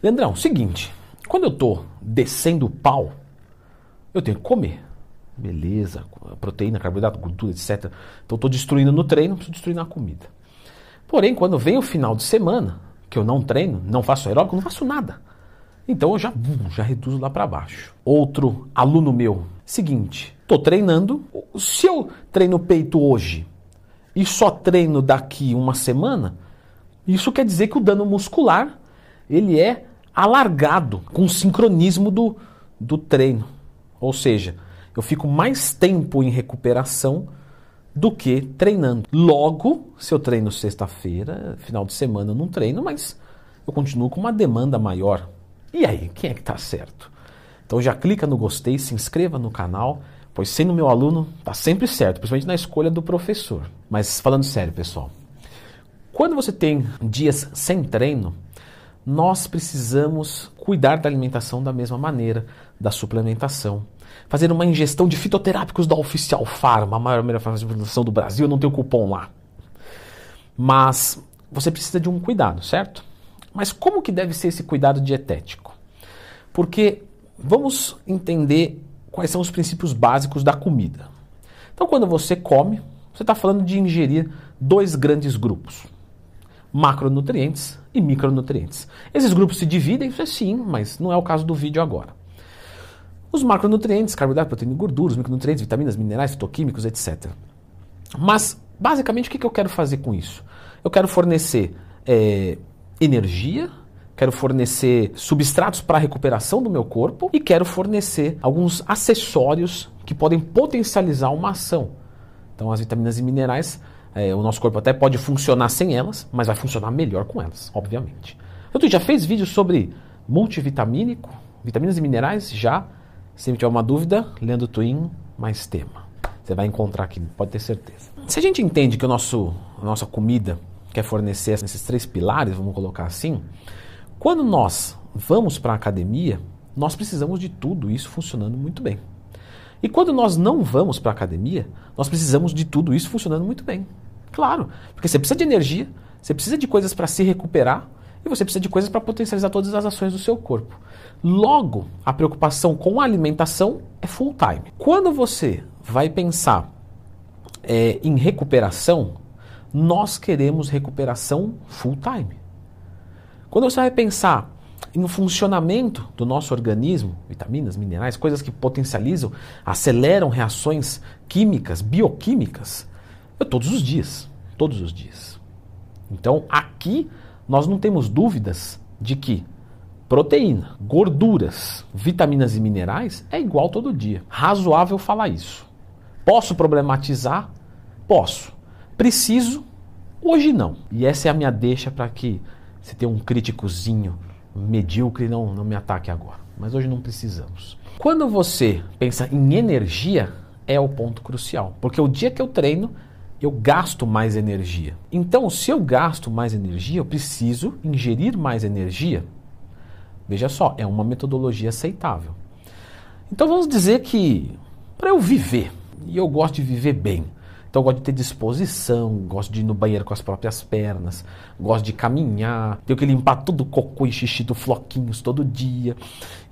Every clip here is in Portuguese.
Leandrão, seguinte, quando eu tô descendo o pau, eu tenho que comer. Beleza, proteína, carboidrato, gordura, etc. Então eu tô destruindo no treino, preciso destruir na comida. Porém, quando vem o final de semana, que eu não treino, não faço aeróbico, não faço nada. Então eu já, já reduzo lá para baixo. Outro aluno meu, seguinte, tô treinando, se eu treino peito hoje e só treino daqui uma semana, isso quer dizer que o dano muscular ele é alargado com o sincronismo do, do treino. Ou seja, eu fico mais tempo em recuperação do que treinando. Logo, se eu treino sexta-feira, final de semana eu não treino, mas eu continuo com uma demanda maior. E aí, quem é que está certo? Então já clica no gostei, se inscreva no canal, pois sendo meu aluno, está sempre certo, principalmente na escolha do professor. Mas falando sério, pessoal, quando você tem dias sem treino, nós precisamos cuidar da alimentação da mesma maneira, da suplementação. Fazer uma ingestão de fitoterápicos da Oficial Farma, a maior melhor suplementação do Brasil, eu não tenho cupom lá. Mas você precisa de um cuidado, certo? Mas como que deve ser esse cuidado dietético? Porque vamos entender quais são os princípios básicos da comida. Então, quando você come, você está falando de ingerir dois grandes grupos: macronutrientes e micronutrientes. Esses grupos se dividem, sim, mas não é o caso do vídeo agora. Os macronutrientes, carboidrato, proteína gordura, os micronutrientes, vitaminas, minerais, fitoquímicos, etc. Mas, basicamente, o que eu quero fazer com isso? Eu quero fornecer é, energia, quero fornecer substratos para a recuperação do meu corpo e quero fornecer alguns acessórios que podem potencializar uma ação. Então, as vitaminas e minerais, é, o nosso corpo até pode funcionar sem elas, mas vai funcionar melhor com elas, obviamente. Então, tu já fez vídeo sobre multivitamínico, vitaminas e minerais? Já. Se tiver uma dúvida, lendo Twin, mais tema. Você vai encontrar aqui, pode ter certeza. Se a gente entende que o nosso, a nossa comida quer fornecer esses três pilares, vamos colocar assim, quando nós vamos para a academia, nós precisamos de tudo isso funcionando muito bem. E quando nós não vamos para a academia, nós precisamos de tudo isso funcionando muito bem. Claro, porque você precisa de energia, você precisa de coisas para se recuperar e você precisa de coisas para potencializar todas as ações do seu corpo. Logo, a preocupação com a alimentação é full time. Quando você vai pensar é, em recuperação, nós queremos recuperação full time. Quando você vai pensar no funcionamento do nosso organismo, vitaminas, minerais, coisas que potencializam, aceleram reações químicas, bioquímicas, é todos os dias, todos os dias. Então, aqui nós não temos dúvidas de que proteína, gorduras, vitaminas e minerais é igual todo dia. Razoável falar isso. Posso problematizar? Posso. Preciso? Hoje não. E essa é a minha deixa para que você tenha um críticozinho medíocre não, não me ataque agora. Mas hoje não precisamos. Quando você pensa em energia, é o ponto crucial. Porque o dia que eu treino, eu gasto mais energia. Então, se eu gasto mais energia, eu preciso ingerir mais energia. Veja só, é uma metodologia aceitável. Então vamos dizer que para eu viver, e eu gosto de viver bem, então eu gosto de ter disposição, gosto de ir no banheiro com as próprias pernas, gosto de caminhar, tenho que limpar todo o cocô e xixi do floquinhos todo dia.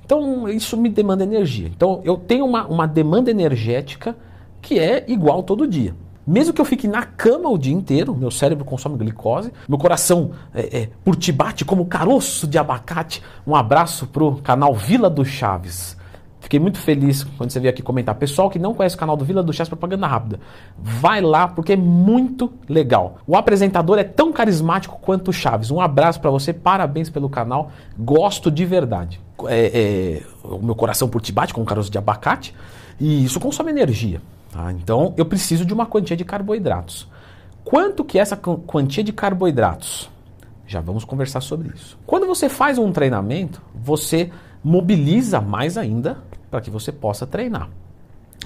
Então isso me demanda energia. Então eu tenho uma, uma demanda energética que é igual todo dia. Mesmo que eu fique na cama o dia inteiro, meu cérebro consome glicose, meu coração é, é, por ti bate como caroço de abacate. Um abraço pro canal Vila do Chaves. Fiquei muito feliz quando você veio aqui comentar. Pessoal que não conhece o canal do Vila do Chás Propaganda Rápida, vai lá porque é muito legal. O apresentador é tão carismático quanto o Chaves. Um abraço para você, parabéns pelo canal, gosto de verdade. É, é, o meu coração por bate com um caroço de abacate e isso consome energia. Tá? Então eu preciso de uma quantia de carboidratos. Quanto que é essa quantia de carboidratos? Já vamos conversar sobre isso. Quando você faz um treinamento, você mobiliza mais ainda para que você possa treinar.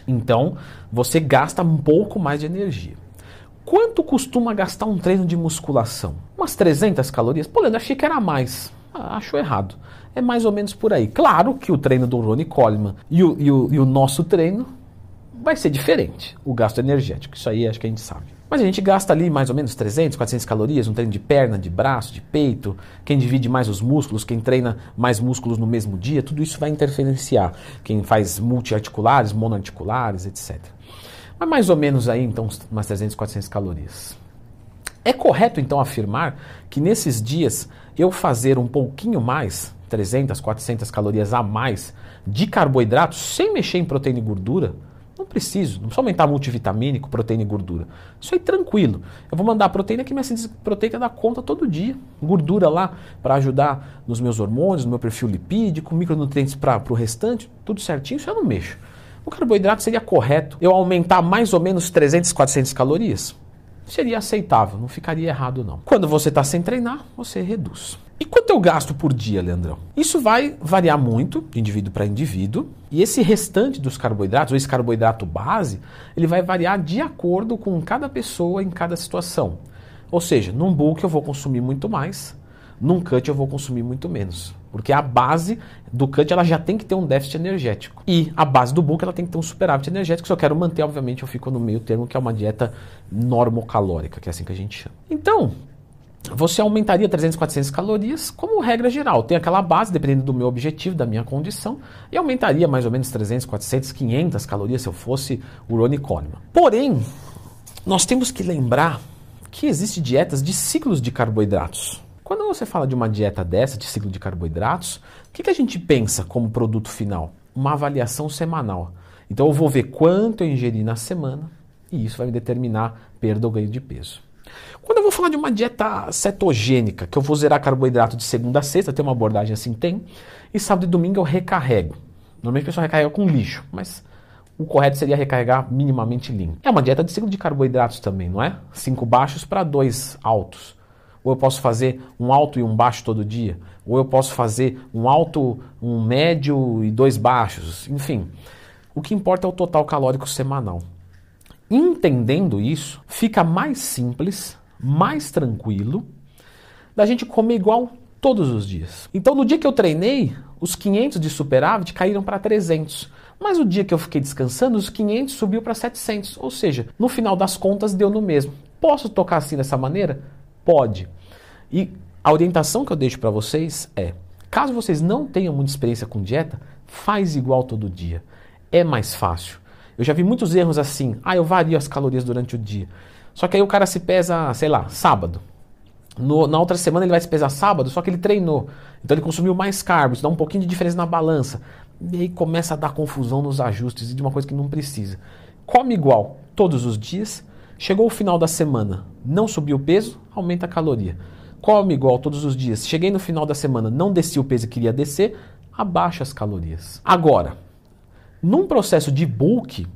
Então, você gasta um pouco mais de energia. Quanto costuma gastar um treino de musculação? Umas 300 calorias? Pô, Leandro, achei que era mais. Ah, acho errado. É mais ou menos por aí. Claro que o treino do Ronnie Coleman e o, e o, e o nosso treino vai ser diferente, o gasto energético. Isso aí acho que a gente sabe. Mas a gente gasta ali mais ou menos 300, 400 calorias, um treino de perna, de braço, de peito, quem divide mais os músculos, quem treina mais músculos no mesmo dia, tudo isso vai interferenciar. Quem faz multiarticulares, monoarticulares, etc. Mas mais ou menos aí, então, umas 300, 400 calorias. É correto, então, afirmar que nesses dias eu fazer um pouquinho mais, 300, 400 calorias a mais, de carboidratos, sem mexer em proteína e gordura, preciso, não precisa aumentar multivitamínico, proteína e gordura. Isso aí tranquilo. Eu vou mandar proteína que minha síntese proteica dá conta todo dia. Gordura lá para ajudar nos meus hormônios, no meu perfil lipídico, micronutrientes para o restante, tudo certinho, isso eu não mexo. O carboidrato seria correto eu aumentar mais ou menos 300, 400 calorias? Seria aceitável, não ficaria errado não. Quando você está sem treinar, você reduz. E quanto eu gasto por dia, Leandrão? Isso vai variar muito de indivíduo para indivíduo. E esse restante dos carboidratos, ou esse carboidrato base, ele vai variar de acordo com cada pessoa em cada situação. Ou seja, num bulk eu vou consumir muito mais, num cut eu vou consumir muito menos. Porque a base do cut ela já tem que ter um déficit energético. E a base do bulk ela tem que ter um superávit energético. Se eu quero manter, obviamente, eu fico no meio termo, que é uma dieta normocalórica, que é assim que a gente chama. Então, você aumentaria 300, 400 calorias como regra geral. Tem aquela base, dependendo do meu objetivo, da minha condição, e aumentaria mais ou menos 300, 400, 500 calorias se eu fosse o Ronnie Coleman. Porém, nós temos que lembrar que existem dietas de ciclos de carboidratos. Quando você fala de uma dieta dessa, de ciclo de carboidratos, o que, que a gente pensa como produto final? Uma avaliação semanal. Então eu vou ver quanto eu ingeri na semana e isso vai me determinar perda ou ganho de peso. Quando eu vou falar de uma dieta cetogênica, que eu vou zerar carboidrato de segunda a sexta, tem uma abordagem assim, tem, e sábado e domingo eu recarrego. Normalmente o pessoal recarrega com lixo, mas o correto seria recarregar minimamente limpo. É uma dieta de ciclo de carboidratos também, não é? Cinco baixos para dois altos. Ou eu posso fazer um alto e um baixo todo dia. Ou eu posso fazer um alto, um médio e dois baixos. Enfim, o que importa é o total calórico semanal. Entendendo isso, fica mais simples, mais tranquilo, da gente comer igual todos os dias. Então, no dia que eu treinei, os 500 de superávit caíram para 300. Mas o dia que eu fiquei descansando, os 500 subiu para 700. Ou seja, no final das contas, deu no mesmo. Posso tocar assim dessa maneira? Pode. E a orientação que eu deixo para vocês é: caso vocês não tenham muita experiência com dieta, faz igual todo dia. É mais fácil. Eu já vi muitos erros assim. Ah, eu vario as calorias durante o dia. Só que aí o cara se pesa, sei lá, sábado. No, na outra semana ele vai se pesar sábado, só que ele treinou. Então ele consumiu mais carbos, dá um pouquinho de diferença na balança. E aí começa a dar confusão nos ajustes de uma coisa que não precisa. Come igual todos os dias. Chegou o final da semana, não subiu o peso, aumenta a caloria. Come igual todos os dias. Cheguei no final da semana, não desci o peso que queria descer, abaixa as calorias. Agora, num processo de bulk,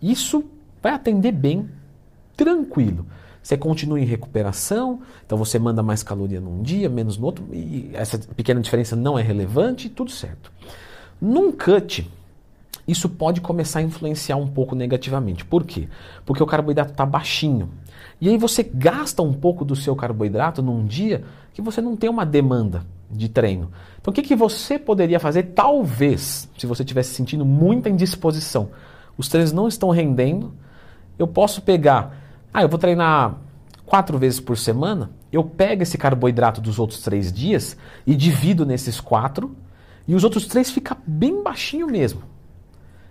isso vai atender bem, tranquilo. Você continua em recuperação, então você manda mais caloria num dia, menos no outro, e essa pequena diferença não é relevante, tudo certo. Num cut, isso pode começar a influenciar um pouco negativamente. Por quê? Porque o carboidrato está baixinho. E aí você gasta um pouco do seu carboidrato num dia que você não tem uma demanda de treino. Então o que, que você poderia fazer, talvez, se você estivesse sentindo muita indisposição? Os treinos não estão rendendo, eu posso pegar, ah, eu vou treinar quatro vezes por semana, eu pego esse carboidrato dos outros três dias e divido nesses quatro, e os outros três fica bem baixinho mesmo.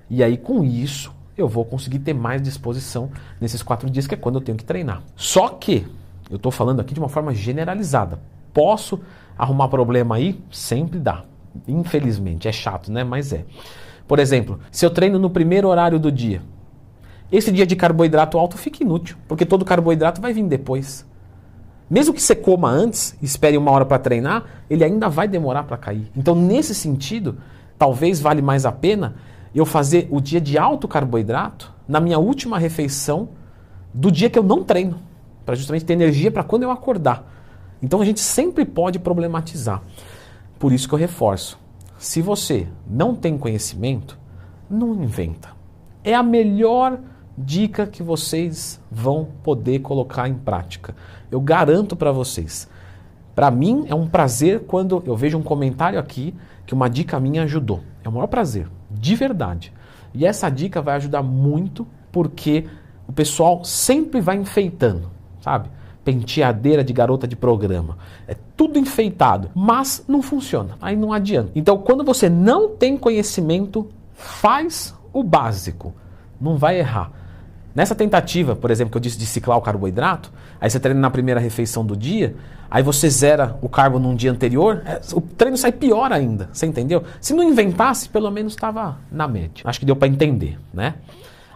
E aí com isso eu vou conseguir ter mais disposição nesses quatro dias, que é quando eu tenho que treinar. Só que eu estou falando aqui de uma forma generalizada. Posso arrumar problema aí? Sempre dá. Infelizmente, é chato, né? Mas é. Por exemplo, se eu treino no primeiro horário do dia, esse dia de carboidrato alto fica inútil, porque todo carboidrato vai vir depois. Mesmo que você coma antes, espere uma hora para treinar, ele ainda vai demorar para cair. Então, nesse sentido, talvez vale mais a pena eu fazer o dia de alto carboidrato na minha última refeição do dia que eu não treino, para justamente ter energia para quando eu acordar. Então a gente sempre pode problematizar. Por isso que eu reforço. Se você não tem conhecimento, não inventa. É a melhor dica que vocês vão poder colocar em prática. Eu garanto para vocês. Para mim é um prazer quando eu vejo um comentário aqui que uma dica minha ajudou. É o maior prazer, de verdade. E essa dica vai ajudar muito porque o pessoal sempre vai enfeitando, sabe? Penteadeira de garota de programa. É tudo enfeitado, mas não funciona. Aí não adianta. Então, quando você não tem conhecimento, faz o básico. Não vai errar. Nessa tentativa, por exemplo, que eu disse de ciclar o carboidrato, aí você treina na primeira refeição do dia, aí você zera o carbo num dia anterior, é, o treino sai pior ainda, você entendeu? Se não inventasse, pelo menos estava na média. Acho que deu para entender, né?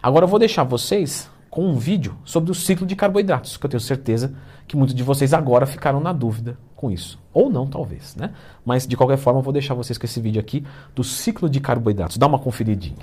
Agora eu vou deixar vocês com um vídeo sobre o ciclo de carboidratos, que eu tenho certeza que muitos de vocês agora ficaram na dúvida com isso. Ou não, talvez, né? Mas de qualquer forma, eu vou deixar vocês com esse vídeo aqui do ciclo de carboidratos. Dá uma conferidinha.